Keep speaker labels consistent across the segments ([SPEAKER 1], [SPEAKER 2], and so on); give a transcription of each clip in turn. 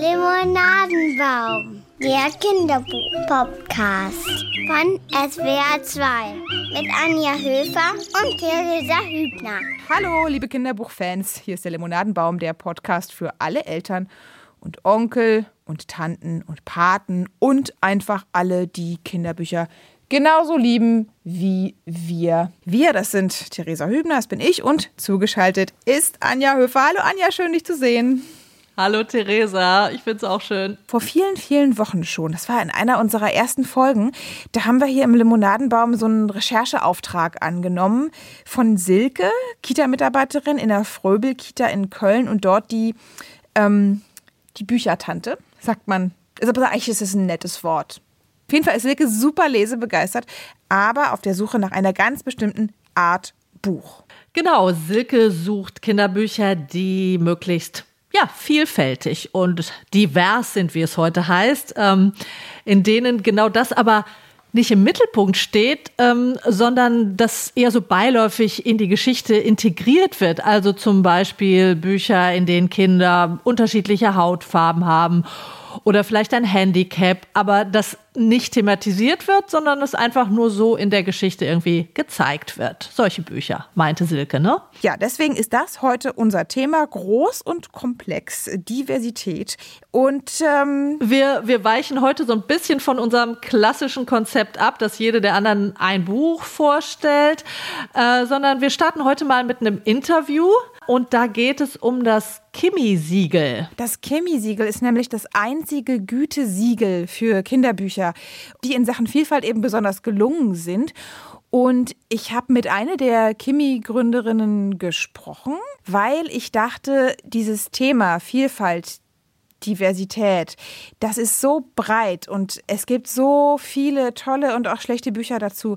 [SPEAKER 1] Limonadenbaum, der Kinderbuch-Podcast von SWR 2 mit Anja Höfer und Theresa Hübner.
[SPEAKER 2] Hallo, liebe Kinderbuchfans, hier ist der Limonadenbaum, der Podcast für alle Eltern und Onkel und Tanten und Paten und einfach alle, die Kinderbücher genauso lieben wie wir. Wir, das sind Theresa Hübner, das bin ich und zugeschaltet ist Anja Höfer. Hallo Anja, schön dich zu sehen.
[SPEAKER 3] Hallo Theresa, ich find's auch schön.
[SPEAKER 2] Vor vielen, vielen Wochen schon, das war in einer unserer ersten Folgen, da haben wir hier im Limonadenbaum so einen Rechercheauftrag angenommen von Silke, Kita-Mitarbeiterin in der Fröbel-Kita in Köln und dort die, ähm, die Büchertante, sagt man. Also eigentlich ist es ein nettes Wort. Auf jeden Fall ist Silke super lesebegeistert, aber auf der Suche nach einer ganz bestimmten Art Buch.
[SPEAKER 3] Genau, Silke sucht Kinderbücher, die möglichst ja, vielfältig und divers sind, wie es heute heißt, ähm, in denen genau das aber nicht im Mittelpunkt steht, ähm, sondern das eher so beiläufig in die Geschichte integriert wird. Also zum Beispiel Bücher, in denen Kinder unterschiedliche Hautfarben haben oder vielleicht ein Handicap, aber das nicht thematisiert wird, sondern es einfach nur so in der Geschichte irgendwie gezeigt wird. Solche Bücher, meinte Silke, ne?
[SPEAKER 2] Ja, deswegen ist das heute unser Thema groß und komplex, Diversität. Und ähm
[SPEAKER 3] wir, wir weichen heute so ein bisschen von unserem klassischen Konzept ab, dass jede der anderen ein Buch vorstellt, äh, sondern wir starten heute mal mit einem Interview und da geht es um das Kimi-Siegel.
[SPEAKER 2] Das Kimi-Siegel ist nämlich das einzige Gütesiegel für Kinderbücher, die in Sachen Vielfalt eben besonders gelungen sind. Und ich habe mit einer der Kimi-Gründerinnen gesprochen, weil ich dachte, dieses Thema Vielfalt, Diversität. Das ist so breit und es gibt so viele tolle und auch schlechte Bücher dazu.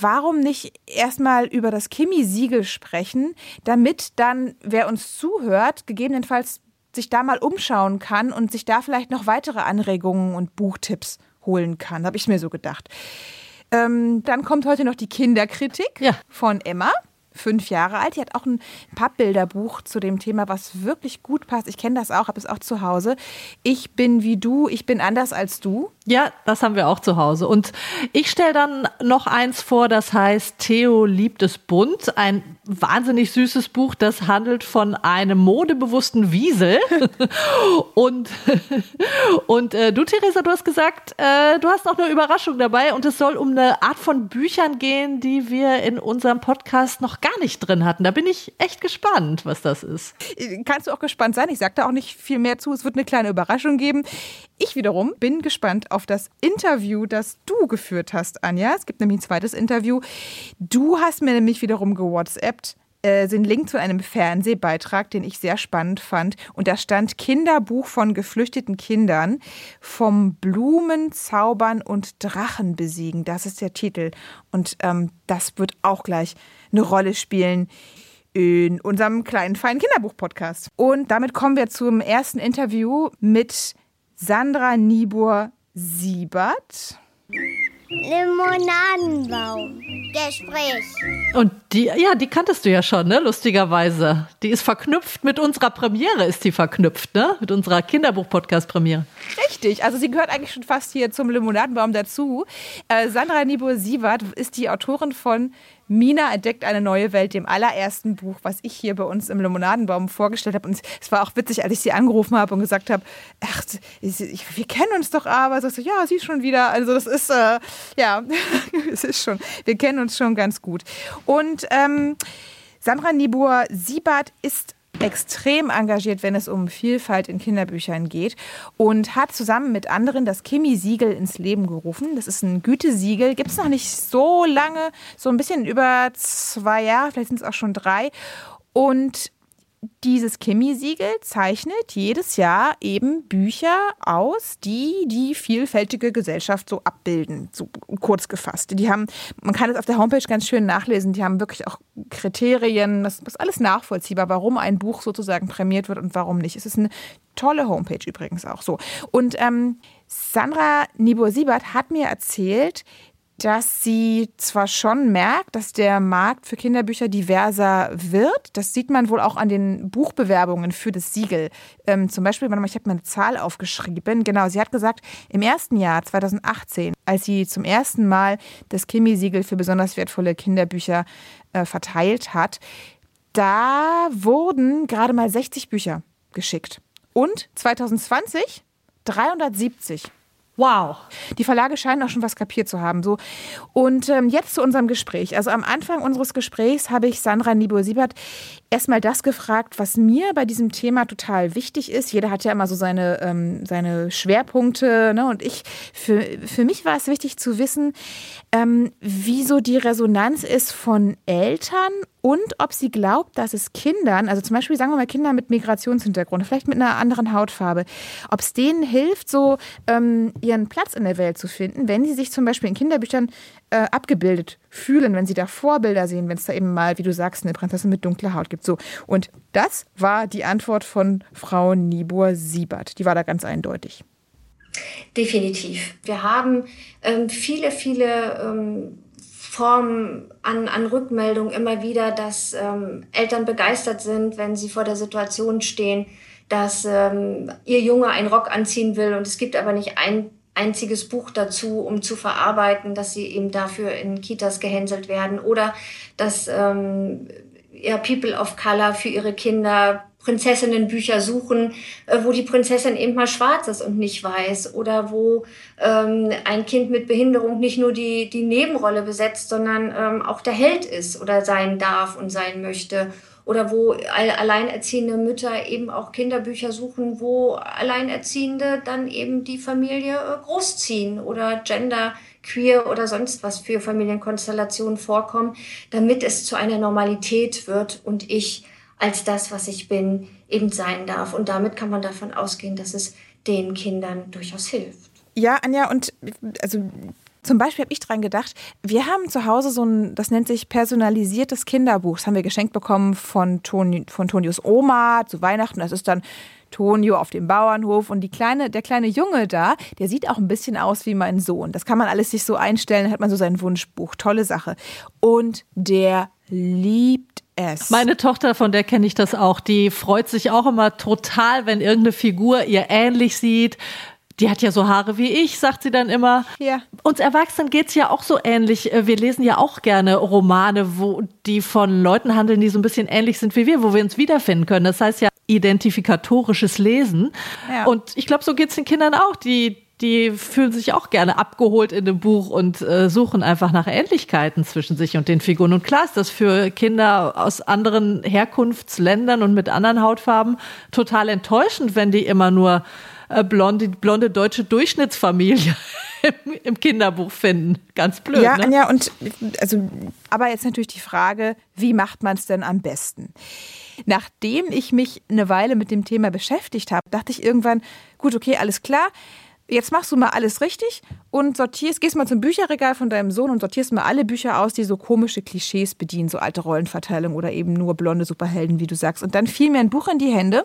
[SPEAKER 2] Warum nicht erstmal über das Kimi-Siegel sprechen, damit dann, wer uns zuhört, gegebenenfalls sich da mal umschauen kann und sich da vielleicht noch weitere Anregungen und Buchtipps holen kann, habe ich mir so gedacht. Ähm, dann kommt heute noch die Kinderkritik ja. von Emma fünf Jahre alt. Die hat auch ein Pappbilderbuch zu dem Thema, was wirklich gut passt. Ich kenne das auch, habe es auch zu Hause. Ich bin wie du, ich bin anders als du.
[SPEAKER 3] Ja, das haben wir auch zu Hause. Und ich stelle dann noch eins vor, das heißt Theo liebt es bunt. Ein wahnsinnig süßes Buch, das handelt von einem modebewussten Wiesel. und und äh, du, Theresa, du hast gesagt, äh, du hast noch eine Überraschung dabei und es soll um eine Art von Büchern gehen, die wir in unserem Podcast noch gar nicht drin hatten. Da bin ich echt gespannt, was das ist.
[SPEAKER 2] Kannst du auch gespannt sein? Ich sage da auch nicht viel mehr zu. Es wird eine kleine Überraschung geben. Ich wiederum bin gespannt auf das Interview, das du geführt hast, Anja. Es gibt nämlich ein zweites Interview. Du hast mir nämlich wiederum gewhatsappt äh, den Link zu einem Fernsehbeitrag, den ich sehr spannend fand. Und da stand Kinderbuch von geflüchteten Kindern vom Blumen zaubern und Drachen besiegen. Das ist der Titel. Und ähm, das wird auch gleich eine Rolle spielen in unserem kleinen feinen Kinderbuch-Podcast. Und damit kommen wir zum ersten Interview mit Sandra Niebuhr-Siebert.
[SPEAKER 1] Limonadenbaum. Gespräch.
[SPEAKER 3] Und die, ja, die kanntest du ja schon, ne? Lustigerweise. Die ist verknüpft mit unserer Premiere, ist die verknüpft, ne? Mit unserer Kinderbuch-Podcast-Premiere.
[SPEAKER 2] Richtig. Also sie gehört eigentlich schon fast hier zum Limonadenbaum dazu. Äh, Sandra Niebuhr-Siebert ist die Autorin von Mina entdeckt eine neue Welt, dem allerersten Buch, was ich hier bei uns im Limonadenbaum vorgestellt habe. Und es war auch witzig, als ich sie angerufen habe und gesagt habe, ach, wir kennen uns doch aber. So, ja, sie schon wieder. Also das ist, äh, ja, es ist schon, wir kennen uns schon ganz gut. Und ähm, Sandra Nibur-Siebert ist extrem engagiert, wenn es um Vielfalt in Kinderbüchern geht und hat zusammen mit anderen das Kimi-Siegel ins Leben gerufen. Das ist ein Gütesiegel, gibt es noch nicht so lange, so ein bisschen über zwei Jahre, vielleicht sind es auch schon drei. Und dieses Kimi-Siegel zeichnet jedes Jahr eben Bücher aus, die die vielfältige Gesellschaft so abbilden, so kurz gefasst. Die haben, man kann es auf der Homepage ganz schön nachlesen, die haben wirklich auch Kriterien, das ist alles nachvollziehbar, warum ein Buch sozusagen prämiert wird und warum nicht. Es ist eine tolle Homepage übrigens auch so. Und ähm, Sandra Nibur-Siebert hat mir erzählt, dass sie zwar schon merkt, dass der Markt für Kinderbücher diverser wird. Das sieht man wohl auch an den Buchbewerbungen für das Siegel. Ähm, zum Beispiel, ich habe mal eine Zahl aufgeschrieben. Genau, sie hat gesagt, im ersten Jahr 2018, als sie zum ersten Mal das Kimi-Siegel für besonders wertvolle Kinderbücher äh, verteilt hat, da wurden gerade mal 60 Bücher geschickt. Und 2020 370.
[SPEAKER 3] Wow.
[SPEAKER 2] Die Verlage scheinen auch schon was kapiert zu haben. So. Und ähm, jetzt zu unserem Gespräch. Also am Anfang unseres Gesprächs habe ich Sandra Niebuhr-Siebert erstmal das gefragt, was mir bei diesem Thema total wichtig ist. Jeder hat ja immer so seine, ähm, seine Schwerpunkte. Ne? Und ich, für, für mich war es wichtig zu wissen, ähm, wieso die Resonanz ist von Eltern und ob sie glaubt, dass es Kindern, also zum Beispiel sagen wir mal Kinder mit Migrationshintergrund, vielleicht mit einer anderen Hautfarbe, ob es denen hilft, so ähm, ihren Platz in der Welt zu finden, wenn sie sich zum Beispiel in Kinderbüchern äh, abgebildet fühlen, wenn sie da Vorbilder sehen, wenn es da eben mal, wie du sagst, eine Prinzessin mit dunkler Haut gibt. So. Und das war die Antwort von Frau Nibor-Siebert. Die war da ganz eindeutig.
[SPEAKER 4] Definitiv. Wir haben ähm, viele, viele ähm, Formen an, an Rückmeldung immer wieder, dass ähm, Eltern begeistert sind, wenn sie vor der Situation stehen, dass ähm, ihr Junge einen Rock anziehen will und es gibt aber nicht ein einziges Buch dazu, um zu verarbeiten, dass sie eben dafür in Kitas gehänselt werden oder dass ähm, ja, People of Color für ihre Kinder Prinzessinnenbücher suchen, äh, wo die Prinzessin eben mal schwarz ist und nicht weiß oder wo ähm, ein Kind mit Behinderung nicht nur die, die Nebenrolle besetzt, sondern ähm, auch der Held ist oder sein darf und sein möchte oder wo alleinerziehende Mütter eben auch Kinderbücher suchen, wo Alleinerziehende dann eben die Familie äh, großziehen oder Gender queer oder sonst was für Familienkonstellationen vorkommen, damit es zu einer Normalität wird und ich als das, was ich bin, eben sein darf. Und damit kann man davon ausgehen, dass es den Kindern durchaus hilft.
[SPEAKER 2] Ja, Anja, und also zum Beispiel habe ich dran gedacht, wir haben zu Hause so ein, das nennt sich personalisiertes Kinderbuch. Das haben wir geschenkt bekommen von, Toni, von Tonios Oma zu Weihnachten. Das ist dann Tonio auf dem Bauernhof und die kleine, der kleine Junge da, der sieht auch ein bisschen aus wie mein Sohn. Das kann man alles sich so einstellen, hat man so sein Wunschbuch. Tolle Sache. Und der liebt es.
[SPEAKER 3] Meine Tochter, von der kenne ich das auch, die freut sich auch immer total, wenn irgendeine Figur ihr ähnlich sieht die hat ja so Haare wie ich, sagt sie dann immer.
[SPEAKER 2] Ja.
[SPEAKER 3] Uns Erwachsenen geht es ja auch so ähnlich. Äh, wir lesen ja auch gerne Romane, wo die von Leuten handeln, die so ein bisschen ähnlich sind wie wir, wo wir uns wiederfinden können. Das heißt ja identifikatorisches Lesen. Ja. Und ich glaube, so geht es den Kindern auch. Die, die fühlen sich auch gerne abgeholt in dem Buch und äh, suchen einfach nach Ähnlichkeiten zwischen sich und den Figuren. Und klar ist das für Kinder aus anderen Herkunftsländern und mit anderen Hautfarben total enttäuschend, wenn die immer nur blonde, blonde deutsche Durchschnittsfamilie im, im Kinderbuch finden. Ganz blöd.
[SPEAKER 2] Ja,
[SPEAKER 3] ne?
[SPEAKER 2] Anja, und also, aber jetzt natürlich die Frage, wie macht man es denn am besten? Nachdem ich mich eine Weile mit dem Thema beschäftigt habe, dachte ich irgendwann, gut, okay, alles klar jetzt machst du mal alles richtig und sortierst, gehst mal zum Bücherregal von deinem Sohn und sortierst mal alle Bücher aus, die so komische Klischees bedienen, so alte Rollenverteilung oder eben nur blonde Superhelden, wie du sagst. Und dann fiel mir ein Buch in die Hände.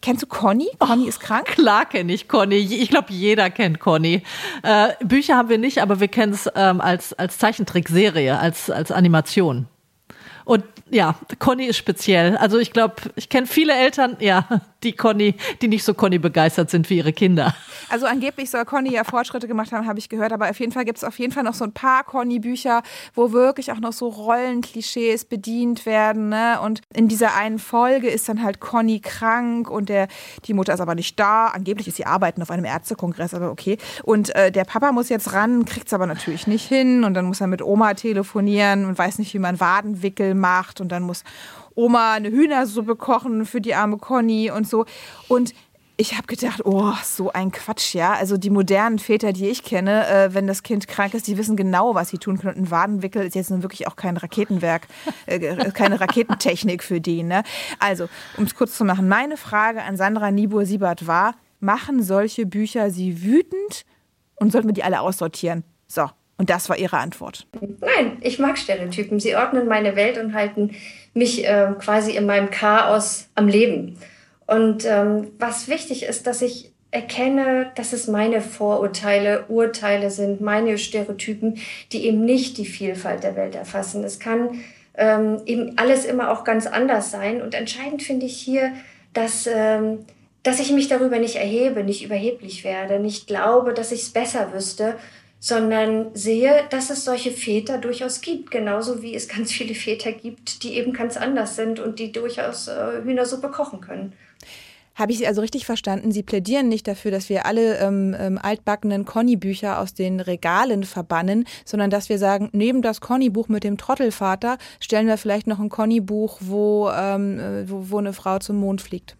[SPEAKER 2] Kennst du Conny? Conny oh, ist krank?
[SPEAKER 3] Klar kenne ich Conny. Ich glaube, jeder kennt Conny. Äh, Bücher haben wir nicht, aber wir kennen es ähm, als, als Zeichentrickserie, als, als Animation. Und ja, Conny ist speziell. Also ich glaube, ich kenne viele Eltern, ja, die Conny, die nicht so Conny begeistert sind wie ihre Kinder.
[SPEAKER 2] Also angeblich soll Conny ja Fortschritte gemacht haben, habe ich gehört, aber auf jeden Fall gibt es auf jeden Fall noch so ein paar Conny-Bücher, wo wirklich auch noch so Rollenklischees bedient werden. Ne? Und in dieser einen Folge ist dann halt Conny krank und der, die Mutter ist aber nicht da. Angeblich ist sie arbeiten auf einem Ärztekongress, aber okay. Und äh, der Papa muss jetzt ran, kriegt es aber natürlich nicht hin und dann muss er mit Oma telefonieren und weiß nicht, wie man Wadenwickel macht und dann muss Oma eine Hühnersuppe kochen für die arme Conny und so. Und ich habe gedacht, oh, so ein Quatsch, ja. Also die modernen Väter, die ich kenne, äh, wenn das Kind krank ist, die wissen genau, was sie tun können. Und ein Wadenwickel ist jetzt nun wirklich auch kein Raketenwerk, äh, äh keine Raketentechnik für die. Ne? Also, um es kurz zu machen, meine Frage an Sandra Niebuhr-Siebert war, machen solche Bücher sie wütend und sollten wir die alle aussortieren? So, und das war ihre Antwort.
[SPEAKER 4] Nein, ich mag Stereotypen. Sie ordnen meine Welt und halten mich äh, quasi in meinem Chaos am Leben. Und ähm, was wichtig ist, dass ich erkenne, dass es meine Vorurteile, Urteile sind, meine Stereotypen, die eben nicht die Vielfalt der Welt erfassen. Es kann ähm, eben alles immer auch ganz anders sein. Und entscheidend finde ich hier, dass, ähm, dass ich mich darüber nicht erhebe, nicht überheblich werde, nicht glaube, dass ich es besser wüsste, sondern sehe, dass es solche Väter durchaus gibt, genauso wie es ganz viele Väter gibt, die eben ganz anders sind und die durchaus äh, Hühnersuppe kochen können.
[SPEAKER 2] Habe ich Sie also richtig verstanden? Sie plädieren nicht dafür, dass wir alle ähm, ähm, altbackenen Conny-Bücher aus den Regalen verbannen, sondern dass wir sagen, neben das Conny-Buch mit dem Trottelvater stellen wir vielleicht noch ein Conny-Buch, wo, ähm, äh, wo, wo eine Frau zum Mond fliegt.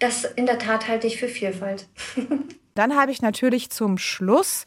[SPEAKER 4] Das in der Tat halte ich für Vielfalt.
[SPEAKER 2] Dann habe ich natürlich zum Schluss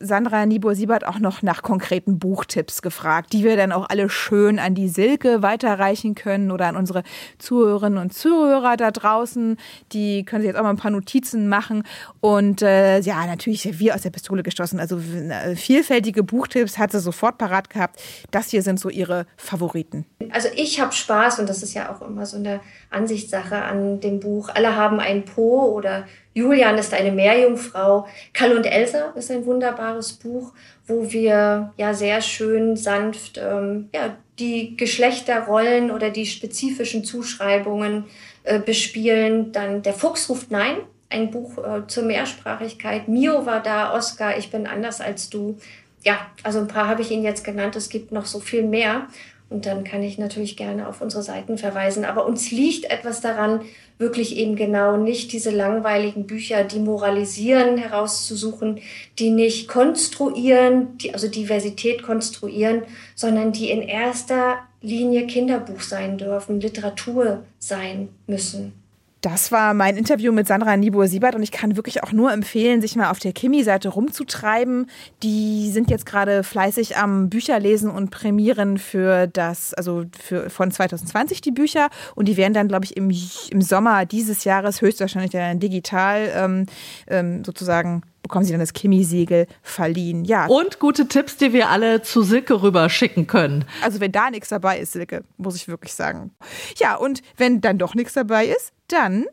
[SPEAKER 2] Sandra Niebuhr-Siebert auch noch nach konkreten Buchtipps gefragt, die wir dann auch alle schön an die Silke weiterreichen können oder an unsere Zuhörerinnen und Zuhörer da draußen. Die können sich jetzt auch mal ein paar Notizen machen. Und äh, ja, natürlich wie aus der Pistole gestoßen. Also äh, vielfältige Buchtipps hat sie sofort parat gehabt. Das hier sind so ihre Favoriten.
[SPEAKER 4] Also ich habe Spaß und das ist ja auch immer so eine Ansichtssache an dem Buch. Alle haben ein Po oder Julian ist eine Meerjungfrau. Karl und Elsa ist ein wunderbares Buch, wo wir ja sehr schön sanft ähm, ja, die Geschlechterrollen oder die spezifischen Zuschreibungen äh, bespielen. Dann Der Fuchs ruft Nein, ein Buch äh, zur Mehrsprachigkeit. Mio war da, Oscar, ich bin anders als du. Ja, also ein paar habe ich Ihnen jetzt genannt. Es gibt noch so viel mehr. Und dann kann ich natürlich gerne auf unsere Seiten verweisen. Aber uns liegt etwas daran, wirklich eben genau nicht diese langweiligen Bücher, die moralisieren, herauszusuchen, die nicht konstruieren, die, also Diversität konstruieren, sondern die in erster Linie Kinderbuch sein dürfen, Literatur sein müssen.
[SPEAKER 2] Das war mein Interview mit Sandra Niebuhr-Siebert und ich kann wirklich auch nur empfehlen, sich mal auf der Kimi-Seite rumzutreiben. Die sind jetzt gerade fleißig am Bücherlesen und prämieren für das, also für, von 2020 die Bücher und die werden dann, glaube ich, im, im Sommer dieses Jahres höchstwahrscheinlich dann digital ähm, ähm, sozusagen bekommen sie dann das Kimi-Siegel verliehen. Ja.
[SPEAKER 3] Und gute Tipps, die wir alle zu Silke rüber schicken können.
[SPEAKER 2] Also wenn da nichts dabei ist, Silke, muss ich wirklich sagen. Ja, und wenn dann doch nichts dabei ist, dann,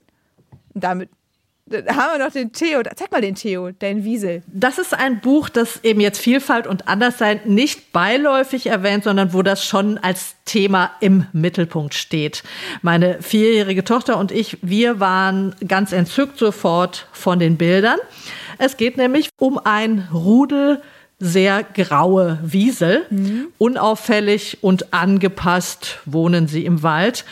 [SPEAKER 2] damit haben wir noch den Theo. Zeig mal den Theo, dein Wiesel.
[SPEAKER 3] Das ist ein Buch, das eben jetzt Vielfalt und Anderssein nicht beiläufig erwähnt, sondern wo das schon als Thema im Mittelpunkt steht. Meine vierjährige Tochter und ich, wir waren ganz entzückt sofort von den Bildern. Es geht nämlich um ein Rudel sehr graue Wiesel. Mhm. Unauffällig und angepasst wohnen sie im Wald.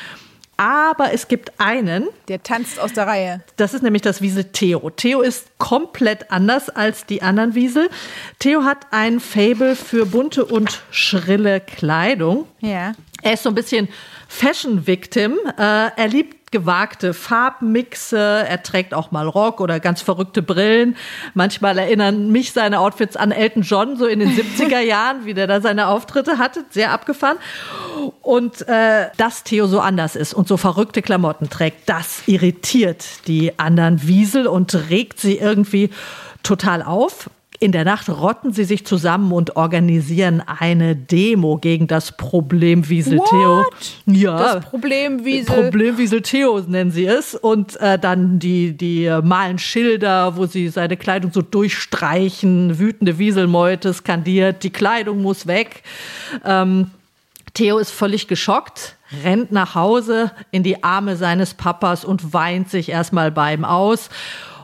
[SPEAKER 3] Aber es gibt einen.
[SPEAKER 2] Der tanzt aus der Reihe.
[SPEAKER 3] Das ist nämlich das Wiesel Theo. Theo ist komplett anders als die anderen Wiesel. Theo hat ein Fable für bunte und schrille Kleidung.
[SPEAKER 2] Ja.
[SPEAKER 3] Er ist so ein bisschen Fashion-Victim. Äh, er liebt gewagte Farbmixe. Er trägt auch mal Rock oder ganz verrückte Brillen. Manchmal erinnern mich seine Outfits an Elton John, so in den 70er Jahren, wie der da seine Auftritte hatte. Sehr abgefahren. Und äh, dass Theo so anders ist und so verrückte Klamotten trägt, das irritiert die anderen Wiesel und regt sie irgendwie total auf. In der Nacht rotten sie sich zusammen und organisieren eine Demo gegen das Problem Wiesel Theo.
[SPEAKER 2] Ja, das Problem Wiesel.
[SPEAKER 3] Problem Wiesel Theo nennen sie es. Und äh, dann die, die äh, malen Schilder, wo sie seine Kleidung so durchstreichen. Wütende Wieselmeute skandiert, die Kleidung muss weg. Ähm, Theo ist völlig geschockt, rennt nach Hause in die Arme seines Papas und weint sich erstmal bei ihm aus.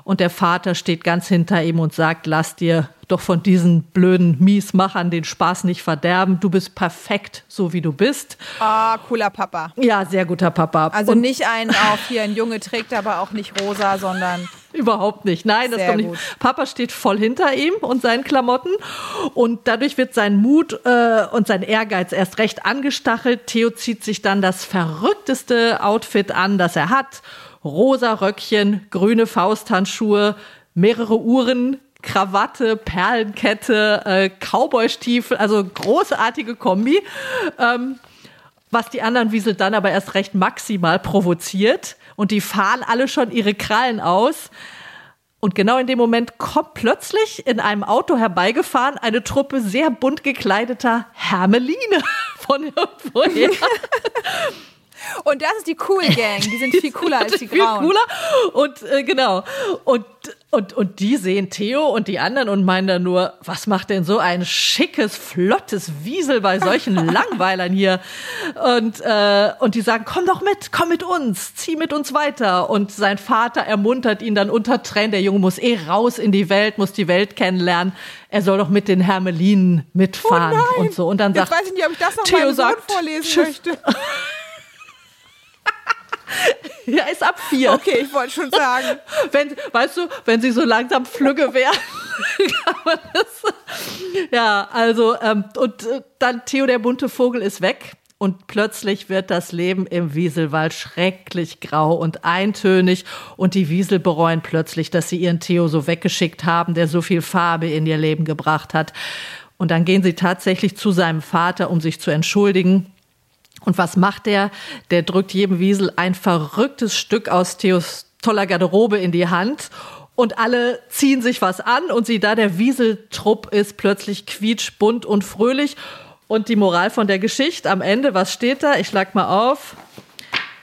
[SPEAKER 3] Und der Vater steht ganz hinter ihm und sagt, lass dir doch von diesen blöden Miesmachern den Spaß nicht verderben. Du bist perfekt, so wie du bist.
[SPEAKER 2] Ah, cooler Papa.
[SPEAKER 3] Ja, sehr guter Papa.
[SPEAKER 2] Also und nicht ein auf hier ein Junge trägt aber auch nicht rosa, sondern
[SPEAKER 3] Überhaupt nicht. Nein, das kommt nicht. Gut. Papa steht voll hinter ihm und seinen Klamotten. Und dadurch wird sein Mut äh, und sein Ehrgeiz erst recht angestachelt. Theo zieht sich dann das verrückteste Outfit an, das er hat rosa Röckchen, grüne Fausthandschuhe, mehrere Uhren, Krawatte, Perlenkette, äh, Cowboystiefel, also großartige Kombi. Ähm, was die anderen Wiesel dann aber erst recht maximal provoziert. Und die fahren alle schon ihre Krallen aus. Und genau in dem Moment kommt plötzlich in einem Auto herbeigefahren eine Truppe sehr bunt gekleideter Hermeline von irgendwoher.
[SPEAKER 2] Und das ist die Cool Gang. Die sind viel cooler als die
[SPEAKER 3] viel
[SPEAKER 2] Grauen.
[SPEAKER 3] cooler. Und äh, genau. Und, und, und die sehen Theo und die anderen und meinen dann nur, was macht denn so ein schickes, flottes Wiesel bei solchen Langweilern hier? Und, äh, und die sagen, komm doch mit, komm mit uns, zieh mit uns weiter. Und sein Vater ermuntert ihn dann unter Tränen, der Junge muss eh raus in die Welt, muss die Welt kennenlernen. Er soll doch mit den Hermelinen mitfahren
[SPEAKER 2] Oh
[SPEAKER 3] und so. Und dann
[SPEAKER 2] Jetzt
[SPEAKER 3] sagt
[SPEAKER 2] weiß ich nicht, ob ich das noch
[SPEAKER 3] Theo sagt,
[SPEAKER 2] vorlesen möchte.
[SPEAKER 3] Ja, ist ab vier.
[SPEAKER 2] Okay, ich wollte schon sagen.
[SPEAKER 3] wenn, weißt du, wenn sie so langsam flügge wären, kann man das. Ja, also, ähm, und äh, dann Theo der bunte Vogel ist weg. Und plötzlich wird das Leben im Wieselwald schrecklich grau und eintönig. Und die Wiesel bereuen plötzlich, dass sie ihren Theo so weggeschickt haben, der so viel Farbe in ihr Leben gebracht hat. Und dann gehen sie tatsächlich zu seinem Vater, um sich zu entschuldigen. Und was macht der? Der drückt jedem Wiesel ein verrücktes Stück aus Theos toller Garderobe in die Hand. Und alle ziehen sich was an und sie da, der Wieseltrupp ist plötzlich quietschbunt und fröhlich. Und die Moral von der Geschichte am Ende, was steht da? Ich schlag mal auf.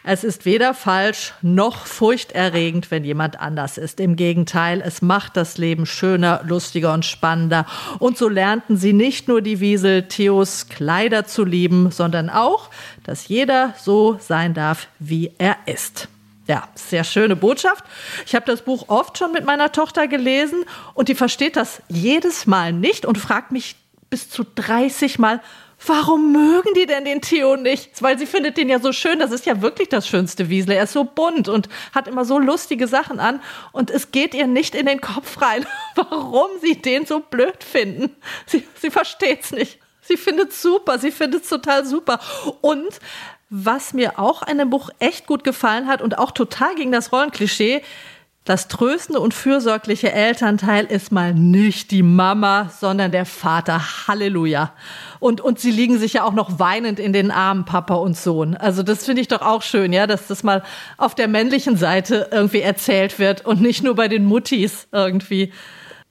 [SPEAKER 3] Es ist weder falsch noch furchterregend, wenn jemand anders ist. Im Gegenteil, es macht das Leben schöner, lustiger und spannender. Und so lernten sie nicht nur die Wiesel Theos Kleider zu lieben, sondern auch, dass jeder so sein darf, wie er ist. Ja, sehr schöne Botschaft. Ich habe das Buch oft schon mit meiner Tochter gelesen und die versteht das jedes Mal nicht und fragt mich bis zu 30 Mal, warum mögen die denn den Theo nicht? Weil sie findet den ja so schön. Das ist ja wirklich das schönste Wiesel. Er ist so bunt und hat immer so lustige Sachen an. Und es geht ihr nicht in den Kopf rein, warum sie den so blöd finden. Sie, sie versteht es nicht. Sie findet super. Sie findet total super. Und was mir auch an dem Buch echt gut gefallen hat und auch total gegen das Rollenklischee, das tröstende und fürsorgliche Elternteil ist mal nicht die Mama, sondern der Vater. Halleluja. Und, und sie liegen sich ja auch noch weinend in den Armen, Papa und Sohn. Also das finde ich doch auch schön, ja, dass das mal auf der männlichen Seite irgendwie erzählt wird und nicht nur bei den Muttis irgendwie.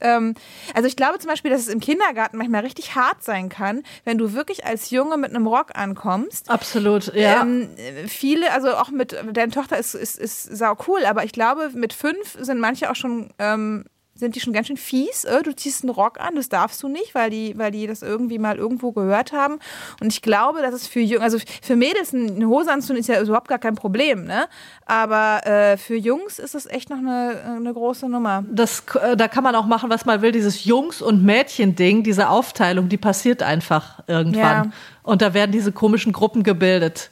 [SPEAKER 2] Ähm, also ich glaube zum Beispiel, dass es im Kindergarten manchmal richtig hart sein kann, wenn du wirklich als Junge mit einem Rock ankommst.
[SPEAKER 3] Absolut, ja.
[SPEAKER 2] Ähm, viele, also auch mit, deine Tochter ist, ist, ist sau cool, aber ich glaube, mit fünf sind manche auch schon, ähm, sind die schon ganz schön fies. Äh, du ziehst einen Rock an, das darfst du nicht, weil die, weil die das irgendwie mal irgendwo gehört haben. Und ich glaube, dass es für Jungs, also für Mädels eine Hose anzuziehen ist ja überhaupt gar kein Problem, ne? Aber äh, für Jungs ist das echt noch eine, eine große Nummer.
[SPEAKER 3] Das, äh, da kann man auch machen, was man will. Dieses Jungs- und Mädchen-Ding, diese Aufteilung, die passiert einfach irgendwann.
[SPEAKER 2] Ja.
[SPEAKER 3] Und da werden diese komischen Gruppen gebildet.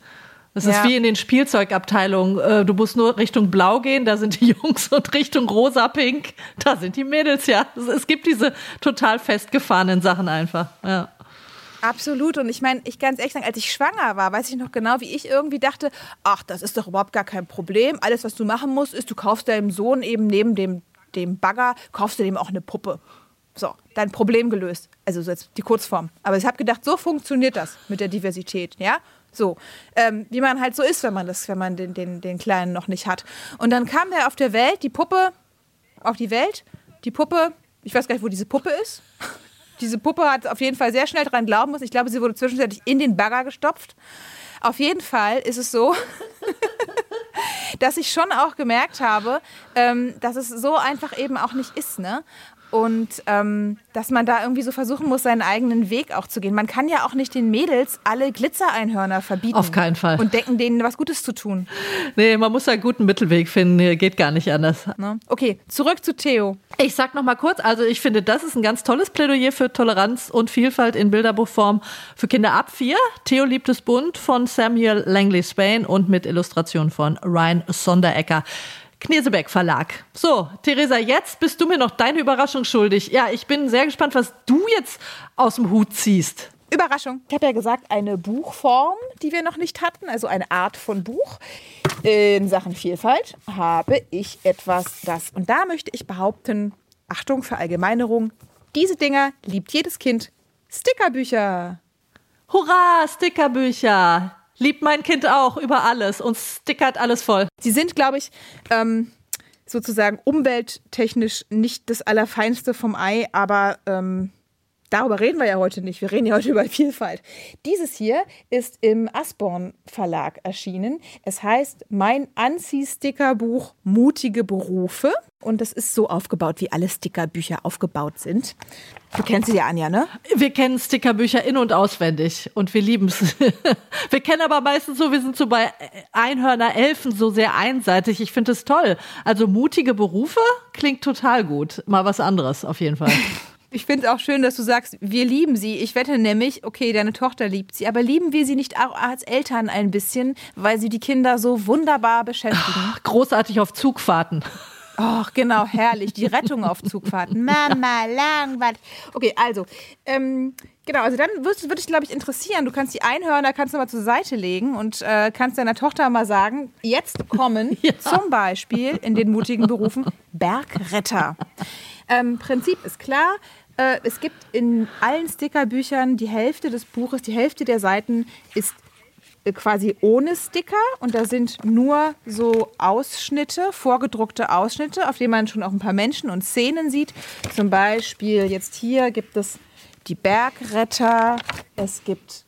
[SPEAKER 3] Das ist
[SPEAKER 2] Ja.
[SPEAKER 3] wie in den Spielzeugabteilungen. Äh, Du musst nur Richtung Blau gehen, da sind die Jungs und Richtung Rosa-Pink, da sind die Mädels, ja. Es- Es gibt diese total festgefahrenen Sachen einfach. Ja.
[SPEAKER 2] Absolut. Und ich meine, ich ganz ehrlich sagen, als ich schwanger war, weiß ich noch genau, wie ich irgendwie dachte, ach, das ist doch überhaupt gar kein Problem. Alles, was du machen musst, ist, du kaufst deinem Sohn eben neben dem, dem Bagger, kaufst du dem auch eine Puppe. So, dein Problem gelöst. Also so jetzt die Kurzform. Aber ich habe gedacht, so funktioniert das mit der Diversität, ja? So, ähm, wie man halt so ist, wenn man das, wenn man den, den, den Kleinen noch nicht hat. Und dann kam der auf der Welt, die Puppe, auf die Welt, die Puppe, ich weiß gar nicht, wo diese Puppe ist. Diese Puppe hat auf jeden Fall sehr schnell dran glauben müssen. Ich glaube, sie wurde zwischenzeitlich in den Bagger gestopft. Auf jeden Fall ist es so, dass ich schon auch gemerkt habe, ähm, dass es so einfach eben auch nicht ist, ne? Und ähm, dass man da irgendwie so versuchen muss, seinen eigenen Weg auch zu gehen. Man kann ja auch nicht den Mädels alle Glitzereinhörner verbieten.
[SPEAKER 3] Auf keinen Fall.
[SPEAKER 2] Und denken, denen was Gutes zu tun.
[SPEAKER 3] Nee, man muss da einen guten Mittelweg finden, geht gar nicht anders.
[SPEAKER 2] Ne? Okay, zurück zu Theo.
[SPEAKER 3] Ich sag noch mal kurz, also ich finde, das ist ein ganz tolles Plädoyer für Toleranz und Vielfalt in Bilderbuchform für Kinder ab vier. Theo liebt es bunt von Samuel Langley Swain und mit Illustration von Ryan Sonderecker. Knesebeck Verlag. So, Theresa, jetzt bist du mir noch deine Überraschung schuldig. Ja, ich bin sehr gespannt, was du jetzt aus dem Hut ziehst.
[SPEAKER 2] Überraschung. Ich habe ja gesagt, eine Buchform, die wir noch nicht hatten, also eine Art von Buch. In Sachen Vielfalt habe ich etwas, das, und da möchte ich behaupten, Achtung, Verallgemeinerung, diese Dinger liebt jedes Kind. Stickerbücher.
[SPEAKER 3] Hurra, Stickerbücher. Liebt mein Kind auch über alles und stickert alles voll.
[SPEAKER 2] Sie sind, glaube ich, ähm, sozusagen umwelttechnisch nicht das Allerfeinste vom Ei, aber ähm, darüber reden wir ja heute nicht. Wir reden ja heute über Vielfalt. Dieses hier ist im Asborn Verlag erschienen. Es heißt Mein Anziehstickerbuch Mutige Berufe. Und das ist so aufgebaut, wie alle Stickerbücher aufgebaut sind. Du kennst sie ja, Anja, ne?
[SPEAKER 3] Wir kennen Stickerbücher in- und auswendig und wir lieben es. wir kennen aber meistens so, wir sind so bei Einhörner, Elfen so sehr einseitig. Ich finde es toll. Also mutige Berufe klingt total gut. Mal was anderes, auf jeden Fall.
[SPEAKER 2] Ich finde es auch schön, dass du sagst, wir lieben sie. Ich wette nämlich, okay, deine Tochter liebt sie, aber lieben wir sie nicht auch als Eltern ein bisschen, weil sie die Kinder so wunderbar beschäftigen?
[SPEAKER 3] Großartig auf Zugfahrten.
[SPEAKER 2] Ach, genau, herrlich. Die Rettung auf Zugfahrten. Mama, langweilig. Okay, also, ähm, genau, also dann würde ich, glaube ich, interessieren. Du kannst die Einhörner, kannst du mal zur Seite legen und äh, kannst deiner Tochter mal sagen, jetzt kommen ja. zum Beispiel in den mutigen Berufen Bergretter. Ähm, Prinzip ist klar. Äh, es gibt in allen Stickerbüchern die Hälfte des Buches, die Hälfte der Seiten ist quasi ohne Sticker und da sind nur so Ausschnitte, vorgedruckte Ausschnitte, auf denen man schon auch ein paar Menschen und Szenen sieht. Zum Beispiel jetzt hier gibt es die Bergretter, es gibt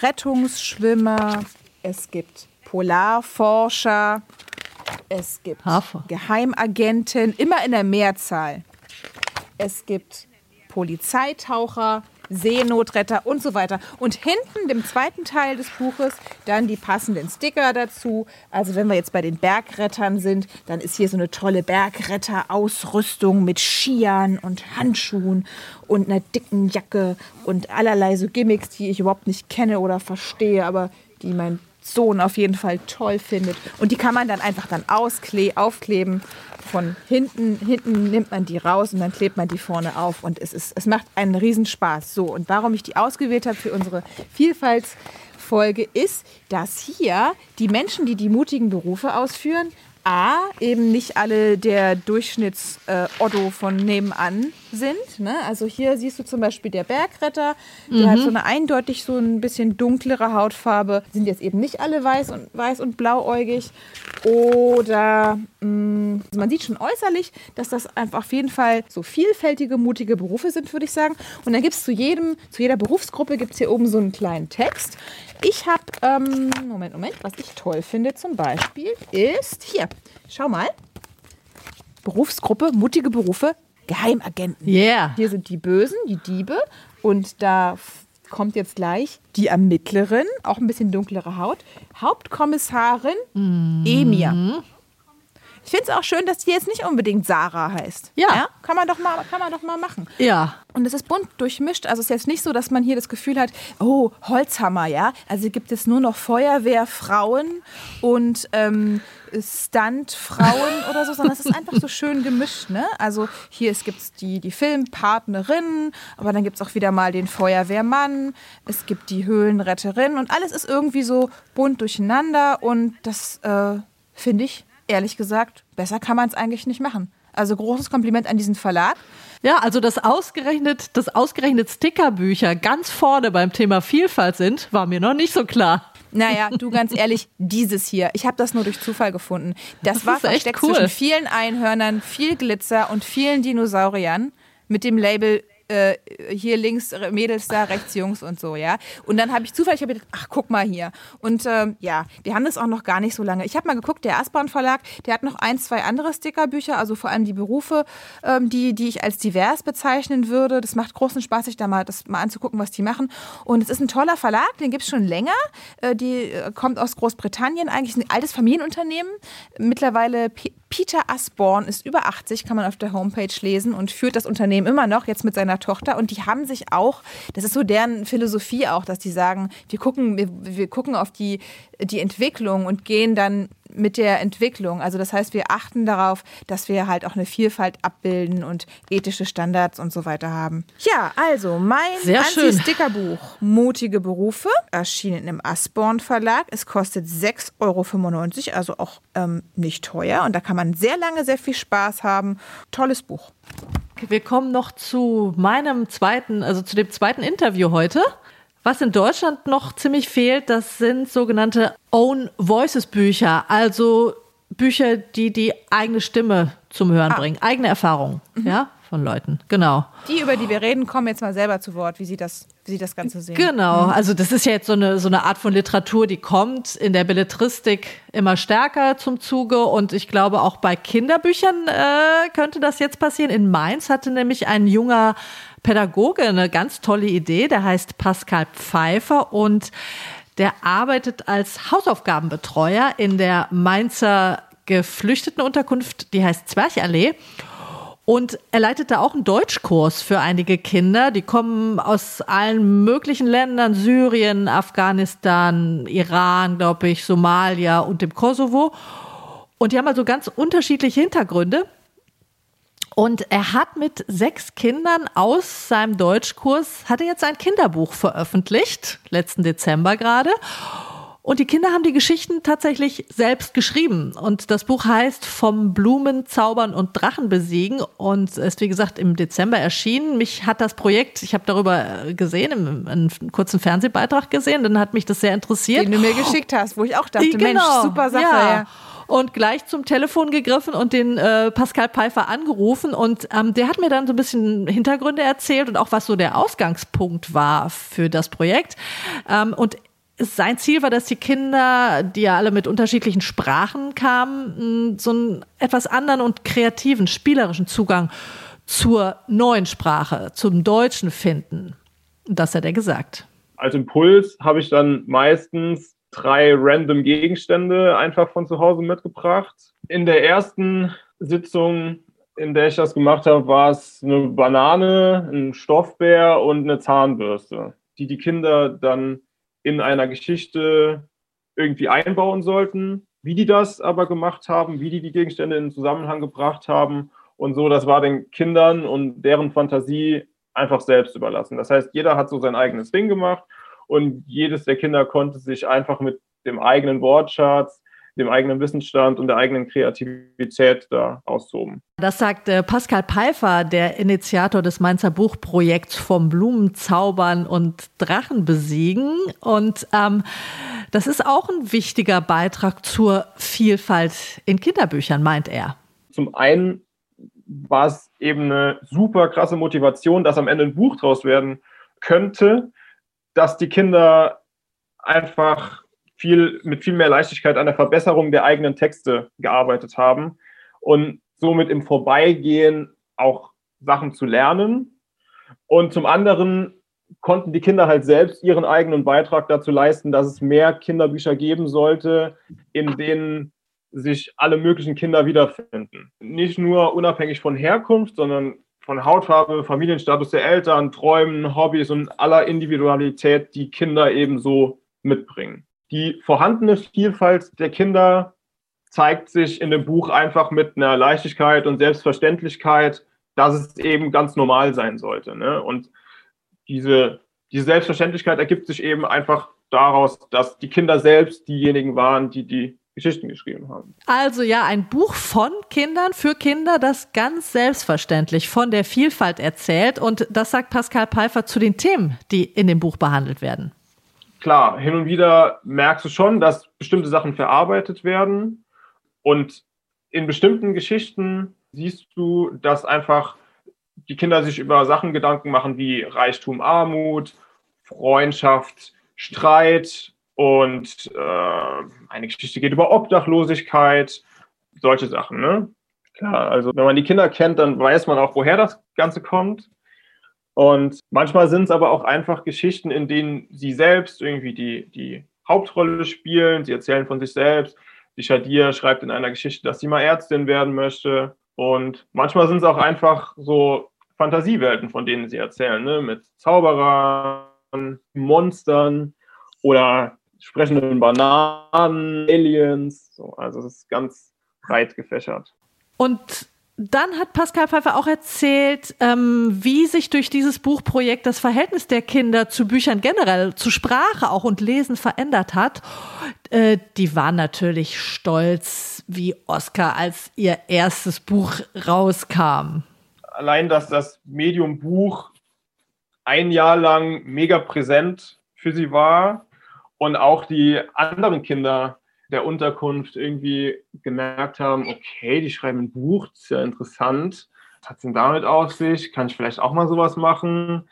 [SPEAKER 2] Rettungsschwimmer, es gibt Polarforscher, es gibt
[SPEAKER 3] Hafer.
[SPEAKER 2] Geheimagenten, immer in der Mehrzahl. Es gibt Polizeitaucher, Seenotretter und so weiter. Und hinten, dem zweiten Teil des Buches, dann die passenden Sticker dazu. Also wenn wir jetzt bei den Bergrettern sind, dann ist hier so eine tolle Bergretter-Ausrüstung mit Skiern und Handschuhen und einer dicken Jacke und allerlei so Gimmicks, die ich überhaupt nicht kenne oder verstehe, aber die mein Sohn auf jeden Fall toll findet. Und die kann man dann einfach dann auskle aufkleben. Von hinten, hinten nimmt man die raus und dann klebt man die vorne auf. Und es, ist, es macht einen Riesenspaß. So, und warum ich die ausgewählt habe für unsere Vielfaltsfolge ist, dass hier die Menschen, die die mutigen Berufe ausführen, A, eben nicht alle der Durchschnitts-Otto äh, von nebenan sind. Ne? Also hier siehst du zum Beispiel der Bergretter, der mhm. hat so eine eindeutig so ein bisschen dunklere Hautfarbe. Sind jetzt eben nicht alle weiß und, weiß und blauäugig. Oder mh, also man sieht schon äußerlich, dass das einfach auf jeden Fall so vielfältige, mutige Berufe sind, würde ich sagen. Und dann gibt es zu jedem, zu jeder Berufsgruppe gibt es hier oben so einen kleinen Text. Ich habe, ähm, Moment, Moment, was ich toll finde zum Beispiel ist, hier, schau mal, Berufsgruppe, mutige Berufe, Geheimagenten.
[SPEAKER 3] Yeah.
[SPEAKER 2] Hier sind die Bösen, die Diebe und da kommt jetzt gleich die Ermittlerin, auch ein bisschen dunklere Haut, Hauptkommissarin mm. Emir. Ich finde es auch schön, dass die jetzt nicht unbedingt Sarah heißt.
[SPEAKER 3] Ja. ja.
[SPEAKER 2] Kann, man doch mal, kann man doch mal machen.
[SPEAKER 3] Ja.
[SPEAKER 2] Und es ist bunt durchmischt. Also es ist jetzt nicht so, dass man hier das Gefühl hat, oh, Holzhammer, ja. Also gibt es nur noch Feuerwehrfrauen und ähm, Stuntfrauen oder so, sondern es ist einfach so schön gemischt. Ne? Also hier gibt es die, die Filmpartnerin, aber dann gibt es auch wieder mal den Feuerwehrmann, es gibt die Höhlenretterin und alles ist irgendwie so bunt durcheinander und das äh, finde ich ehrlich gesagt, besser kann man es eigentlich nicht machen. Also großes Kompliment an diesen Verlag.
[SPEAKER 3] Ja, also dass ausgerechnet, dass ausgerechnet Stickerbücher ganz vorne beim Thema Vielfalt sind, war mir noch nicht so klar.
[SPEAKER 2] Naja, du ganz ehrlich, dieses hier, ich habe das nur durch Zufall gefunden. Das, das war versteckt cool. zwischen vielen Einhörnern, viel Glitzer und vielen Dinosauriern mit dem Label äh, hier links Mädels da, rechts Jungs und so, ja. Und dann habe ich zufällig hab gedacht, ach, guck mal hier. Und ähm, ja, die haben das auch noch gar nicht so lange. Ich habe mal geguckt, der Aspern Verlag, der hat noch ein, zwei andere Stickerbücher, also vor allem die Berufe, ähm, die, die ich als divers bezeichnen würde. Das macht großen Spaß, sich da mal, das mal anzugucken, was die machen. Und es ist ein toller Verlag, den gibt es schon länger. Äh, die äh, kommt aus Großbritannien, eigentlich ein altes Familienunternehmen. Mittlerweile P Peter Asborn ist über 80, kann man auf der Homepage lesen und führt das Unternehmen immer noch, jetzt mit seiner Tochter. Und die haben sich auch, das ist so deren Philosophie auch, dass die sagen, wir gucken, wir, wir gucken auf die, die Entwicklung und gehen dann mit der Entwicklung. Also das heißt, wir achten darauf, dass wir halt auch eine Vielfalt abbilden und ethische Standards und so weiter haben. Ja, also mein Anti-Stickerbuch Mutige Berufe, erschienen im Asborn Verlag. Es kostet 6,95 Euro, also auch ähm, nicht teuer. Und da kann man sehr lange sehr viel Spaß haben. Tolles Buch.
[SPEAKER 3] Wir kommen noch zu meinem zweiten, also zu dem zweiten Interview heute. Was in Deutschland noch ziemlich fehlt, das sind sogenannte Own Voices Bücher, also Bücher, die die eigene Stimme zum Hören ah. bringen, eigene Erfahrungen. Mhm. Ja? von Leuten, genau.
[SPEAKER 2] Die, über die wir reden, kommen jetzt mal selber zu Wort, wie sie das, wie sie das Ganze sehen.
[SPEAKER 3] Genau, also das ist ja jetzt so eine, so eine Art von Literatur, die kommt in der Belletristik immer stärker zum Zuge und ich glaube auch bei Kinderbüchern äh, könnte das jetzt passieren. In Mainz hatte nämlich ein junger Pädagoge eine ganz tolle Idee, der heißt Pascal Pfeiffer und der arbeitet als Hausaufgabenbetreuer in der Mainzer Geflüchtetenunterkunft, die heißt Zwerchallee. Und er leitet da auch einen Deutschkurs für einige Kinder. Die kommen aus allen möglichen Ländern, Syrien, Afghanistan, Iran, glaube ich, Somalia und dem Kosovo. Und die haben also ganz unterschiedliche Hintergründe. Und er hat mit sechs Kindern aus seinem Deutschkurs, hat er jetzt ein Kinderbuch veröffentlicht, letzten Dezember gerade. Und die Kinder haben die Geschichten tatsächlich selbst geschrieben. Und das Buch heißt Vom Blumen zaubern und Drachen besiegen und ist, wie gesagt, im Dezember erschienen. Mich hat das Projekt, ich habe darüber gesehen, einen kurzen Fernsehbeitrag gesehen, dann hat mich das sehr interessiert.
[SPEAKER 2] Den du mir geschickt hast, wo ich auch dachte, genau, Mensch, super Sache.
[SPEAKER 3] Ja. ja und gleich zum Telefon gegriffen und den äh, Pascal Pfeiffer angerufen. Und ähm, der hat mir dann so ein bisschen Hintergründe erzählt und auch was so der Ausgangspunkt war für das Projekt. Ähm, und sein Ziel war, dass die Kinder, die ja alle mit unterschiedlichen Sprachen kamen, so einen etwas anderen und kreativen, spielerischen Zugang zur neuen Sprache, zum Deutschen finden. Das hat er gesagt.
[SPEAKER 5] Als Impuls habe ich dann meistens drei random Gegenstände einfach von zu Hause mitgebracht. In der ersten Sitzung, in der ich das gemacht habe, war es eine Banane, ein Stoffbär und eine Zahnbürste, die die Kinder dann in einer Geschichte irgendwie einbauen sollten. Wie die das aber gemacht haben, wie die die Gegenstände in Zusammenhang gebracht haben und so, das war den Kindern und deren Fantasie einfach selbst überlassen. Das heißt, jeder hat so sein eigenes Ding gemacht und jedes der Kinder konnte sich einfach mit dem eigenen Wortschatz, dem eigenen Wissensstand und der eigenen Kreativität da austoben.
[SPEAKER 3] Das sagt äh, Pascal Pfeiffer, der Initiator des Mainzer Buchprojekts vom Blumenzaubern und Drachen besiegen. Und ähm, das ist auch ein wichtiger Beitrag zur Vielfalt in Kinderbüchern, meint er.
[SPEAKER 5] Zum einen war es eben eine super krasse Motivation, dass am Ende ein Buch draus werden könnte, dass die Kinder einfach viel, mit viel mehr Leichtigkeit an der Verbesserung der eigenen Texte gearbeitet haben und somit im Vorbeigehen auch Sachen zu lernen. Und zum anderen konnten die Kinder halt selbst ihren eigenen Beitrag dazu leisten, dass es mehr Kinderbücher geben sollte, in denen sich alle möglichen Kinder wiederfinden. Nicht nur unabhängig von Herkunft, sondern von Hautfarbe, Familienstatus der Eltern, Träumen, Hobbys und aller Individualität, die Kinder ebenso mitbringen. Die vorhandene Vielfalt der Kinder zeigt sich in dem Buch einfach mit einer Leichtigkeit und Selbstverständlichkeit, dass es eben ganz normal sein sollte. Ne? Und diese, diese Selbstverständlichkeit ergibt sich eben einfach daraus, dass die Kinder selbst diejenigen waren, die die Geschichten geschrieben haben.
[SPEAKER 3] Also ja, ein Buch von Kindern für Kinder, das ganz selbstverständlich von der Vielfalt erzählt. Und das sagt Pascal Pfeiffer zu den Themen, die in dem Buch behandelt werden
[SPEAKER 5] klar, hin und wieder merkst du schon, dass bestimmte Sachen verarbeitet werden. Und in bestimmten Geschichten siehst du, dass einfach die Kinder sich über Sachen Gedanken machen wie Reichtum, Armut, Freundschaft, Streit und äh, eine Geschichte geht über Obdachlosigkeit, solche Sachen. Ne? Klar, also wenn man die Kinder kennt, dann weiß man auch, woher das Ganze kommt. Und manchmal sind es aber auch einfach Geschichten, in denen sie selbst irgendwie die, die Hauptrolle spielen. Sie erzählen von sich selbst. Die Shadir schreibt in einer Geschichte, dass sie mal Ärztin werden möchte. Und manchmal sind es auch einfach so Fantasiewelten, von denen sie erzählen, ne? mit Zauberern, Monstern oder sprechenden Bananen, Aliens. So, also es ist ganz breit gefächert.
[SPEAKER 3] Und dann hat Pascal Pfeiffer auch erzählt, ähm, wie sich durch dieses Buchprojekt das Verhältnis der Kinder zu Büchern generell, zu Sprache auch und Lesen verändert hat. Äh, die waren natürlich stolz wie Oscar, als ihr erstes Buch rauskam.
[SPEAKER 5] Allein, dass das Medium Buch ein Jahr lang mega präsent für sie war und auch die anderen Kinder der Unterkunft irgendwie gemerkt haben, okay, die schreiben ein Buch, das ist ja interessant. Was hat es denn damit auf sich? Kann ich vielleicht auch mal sowas machen?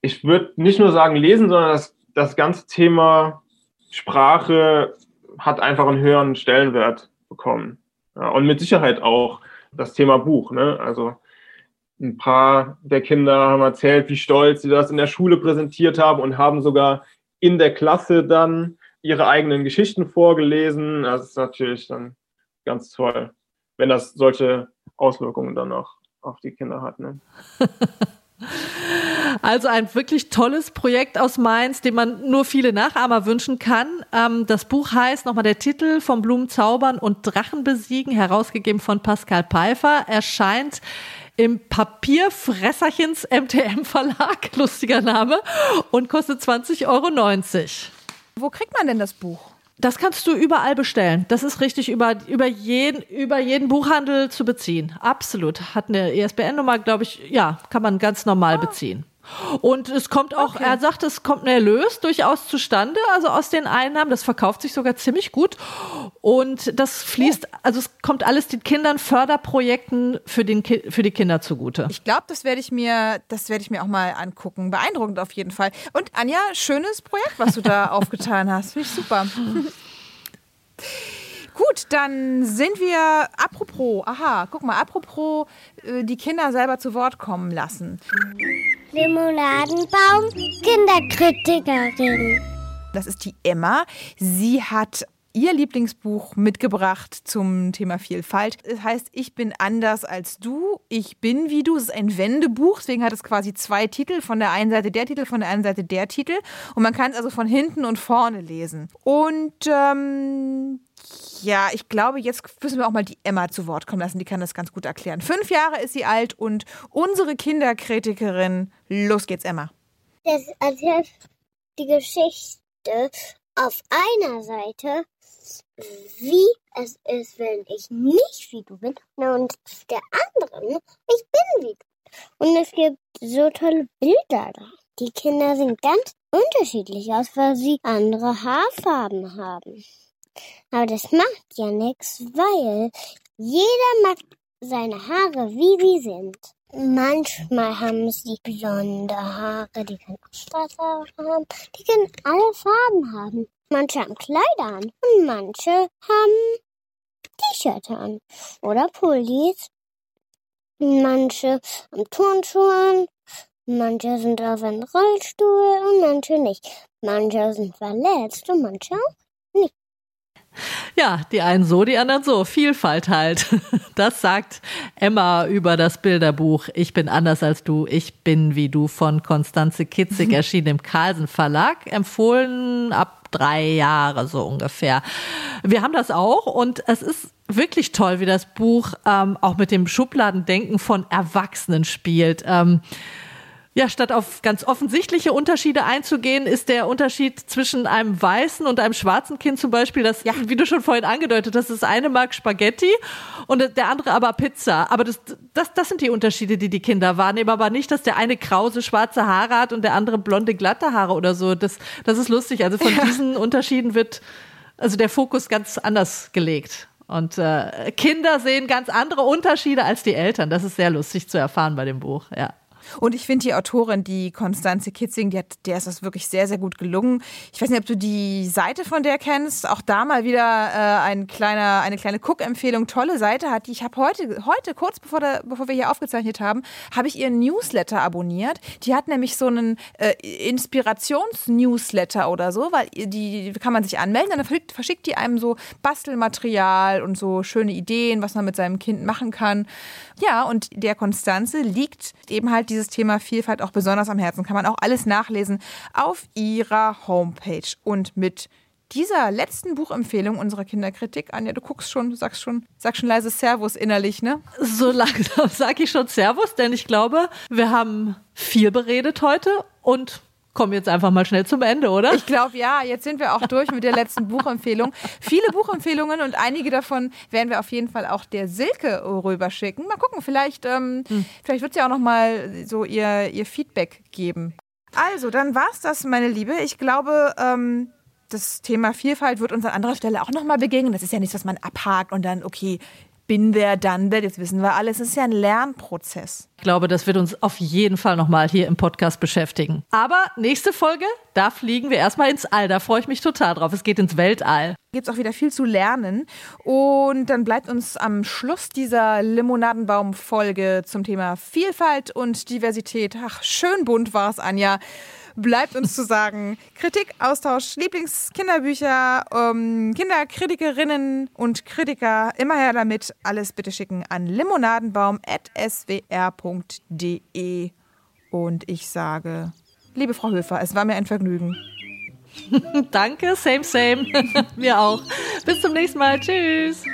[SPEAKER 5] Ich würde nicht nur sagen lesen, sondern das, das ganze Thema Sprache hat einfach einen höheren Stellenwert bekommen. Ja, und mit Sicherheit auch das Thema Buch. Ne? Also ein paar der Kinder haben erzählt, wie stolz sie das in der Schule präsentiert haben und haben sogar in der Klasse dann ihre eigenen Geschichten vorgelesen. Das ist natürlich dann ganz toll, wenn das solche Auswirkungen dann auch auf die Kinder hat. Ne?
[SPEAKER 3] Also ein wirklich tolles Projekt aus Mainz, dem man nur viele Nachahmer wünschen kann. Ähm, das Buch heißt nochmal der Titel vom Blumen zaubern und Drachen besiegen, herausgegeben von Pascal Pfeiffer, erscheint im Papierfresserchens MTM Verlag, lustiger Name, und kostet 20,90 Euro.
[SPEAKER 2] Wo kriegt man denn das Buch?
[SPEAKER 3] Das kannst du überall bestellen. Das ist richtig über, über, jeden, über jeden Buchhandel zu beziehen. Absolut. Hat eine ESBN-Nummer, glaube ich, ja, kann man ganz normal ah. beziehen. Und es kommt auch, okay. er sagt, es kommt ein Erlös durchaus zustande, also aus den Einnahmen. Das verkauft sich sogar ziemlich gut. Und das fließt, oh. also es kommt alles den Kindern, Förderprojekten für, den, für die Kinder zugute.
[SPEAKER 2] Ich glaube, das werde ich mir, das werde ich mir auch mal angucken. Beeindruckend auf jeden Fall. Und Anja, schönes Projekt, was du da aufgetan hast. Finde ich super. Gut, dann sind wir, apropos, aha, guck mal, apropos äh, die Kinder selber zu Wort kommen lassen.
[SPEAKER 1] Limonadenbaum, Kinderkritikerin.
[SPEAKER 2] Das ist die Emma. Sie hat ihr Lieblingsbuch mitgebracht zum Thema Vielfalt. Es heißt Ich bin anders als du, ich bin wie du. Es ist ein Wendebuch, deswegen hat es quasi zwei Titel. Von der einen Seite der Titel, von der anderen Seite der Titel. Und man kann es also von hinten und vorne lesen. Und ähm, ja, ich glaube, jetzt müssen wir auch mal die Emma zu Wort kommen lassen. Die kann das ganz gut erklären. Fünf Jahre ist sie alt und unsere Kinderkritikerin. Los geht's, Emma.
[SPEAKER 1] Das erzählt die Geschichte auf einer Seite, wie es ist, wenn ich nicht wie du bin, und auf der anderen, ich bin wie du. Und es gibt so tolle Bilder da. Die Kinder sehen ganz unterschiedlich aus, weil sie andere Haarfarben haben. Aber das macht ja nichts, weil jeder mag seine Haare, wie sie sind. Manchmal haben sie blonde Haare, die können auch schwarze Haare haben, die können alle Farben haben. Manche haben Kleider an und manche haben T-Shirts an oder Pullis. Manche haben Turnschuhe an, manche sind auf einem Rollstuhl und manche nicht. Manche sind verletzt und manche auch
[SPEAKER 3] ja, die einen so, die anderen so. Vielfalt halt. Das sagt Emma über das Bilderbuch Ich bin anders als du, ich bin wie du von Konstanze Kitzig, erschienen im Carlsen Verlag, empfohlen ab drei Jahre so ungefähr. Wir haben das auch und es ist wirklich toll, wie das Buch ähm, auch mit dem Schubladendenken von Erwachsenen spielt. Ähm, ja, statt auf ganz offensichtliche Unterschiede einzugehen, ist der Unterschied zwischen einem weißen und einem schwarzen Kind zum Beispiel, das, ja, wie du schon vorhin angedeutet hast, das eine mag Spaghetti und der andere aber Pizza. Aber das, das, das sind die Unterschiede, die die Kinder wahrnehmen, aber nicht, dass der eine krause schwarze Haare hat und der andere blonde glatte Haare oder so. Das, das ist lustig. Also von ja. diesen Unterschieden wird also der Fokus ganz anders gelegt. Und äh, Kinder sehen ganz andere Unterschiede als die Eltern. Das ist sehr lustig zu erfahren bei dem Buch, ja.
[SPEAKER 2] Und ich finde die Autorin, die Konstanze Kitzing, die hat, der ist das wirklich sehr, sehr gut gelungen. Ich weiß nicht, ob du die Seite von der kennst. Auch da mal wieder äh, ein kleiner, eine kleine Cook-Empfehlung. Tolle Seite hat die. Ich habe heute, heute kurz bevor, der, bevor wir hier aufgezeichnet haben, habe ich ihren Newsletter abonniert. Die hat nämlich so einen äh, Inspirations-Newsletter oder so, weil die, die kann man sich anmelden. Dann verschickt die einem so Bastelmaterial und so schöne Ideen, was man mit seinem Kind machen kann. Ja, und der Konstanze liegt eben halt dieses Thema Vielfalt auch besonders am Herzen. Kann man auch alles nachlesen auf ihrer Homepage. Und mit dieser letzten Buchempfehlung unserer Kinderkritik, Anja, du guckst schon, du sagst schon, sag schon leise Servus innerlich, ne?
[SPEAKER 3] So langsam sag ich schon Servus, denn ich glaube, wir haben viel beredet heute und kommen jetzt einfach mal schnell zum Ende, oder?
[SPEAKER 2] Ich glaube ja. Jetzt sind wir auch durch mit der letzten Buchempfehlung. Viele Buchempfehlungen und einige davon werden wir auf jeden Fall auch der Silke rüberschicken. Mal gucken, vielleicht, ähm, hm. vielleicht wird sie auch noch mal so ihr, ihr Feedback geben. Also, dann war es das, meine Liebe. Ich glaube, ähm, das Thema Vielfalt wird uns an anderer Stelle auch noch mal begegnen. Das ist ja nichts, was man abhakt und dann, okay, bin wer, dann wer, jetzt wissen wir alles. Es ist ja ein Lernprozess.
[SPEAKER 3] Ich glaube, das wird uns auf jeden Fall nochmal hier im Podcast beschäftigen. Aber nächste Folge, da fliegen wir erstmal ins All. Da freue ich mich total drauf. Es geht ins Weltall.
[SPEAKER 2] Gibt es auch wieder viel zu lernen. Und dann bleibt uns am Schluss dieser Limonadenbaum-Folge zum Thema Vielfalt und Diversität. Ach, schön bunt war es, Anja bleibt uns zu sagen, Kritik, Austausch, Lieblingskinderbücher, ähm, Kinderkritikerinnen und Kritiker, immer her damit. Alles bitte schicken an limonadenbaum.swr.de. Und ich sage, liebe Frau Höfer, es war mir ein Vergnügen.
[SPEAKER 3] Danke, same, same. Mir auch. Bis zum nächsten Mal. Tschüss.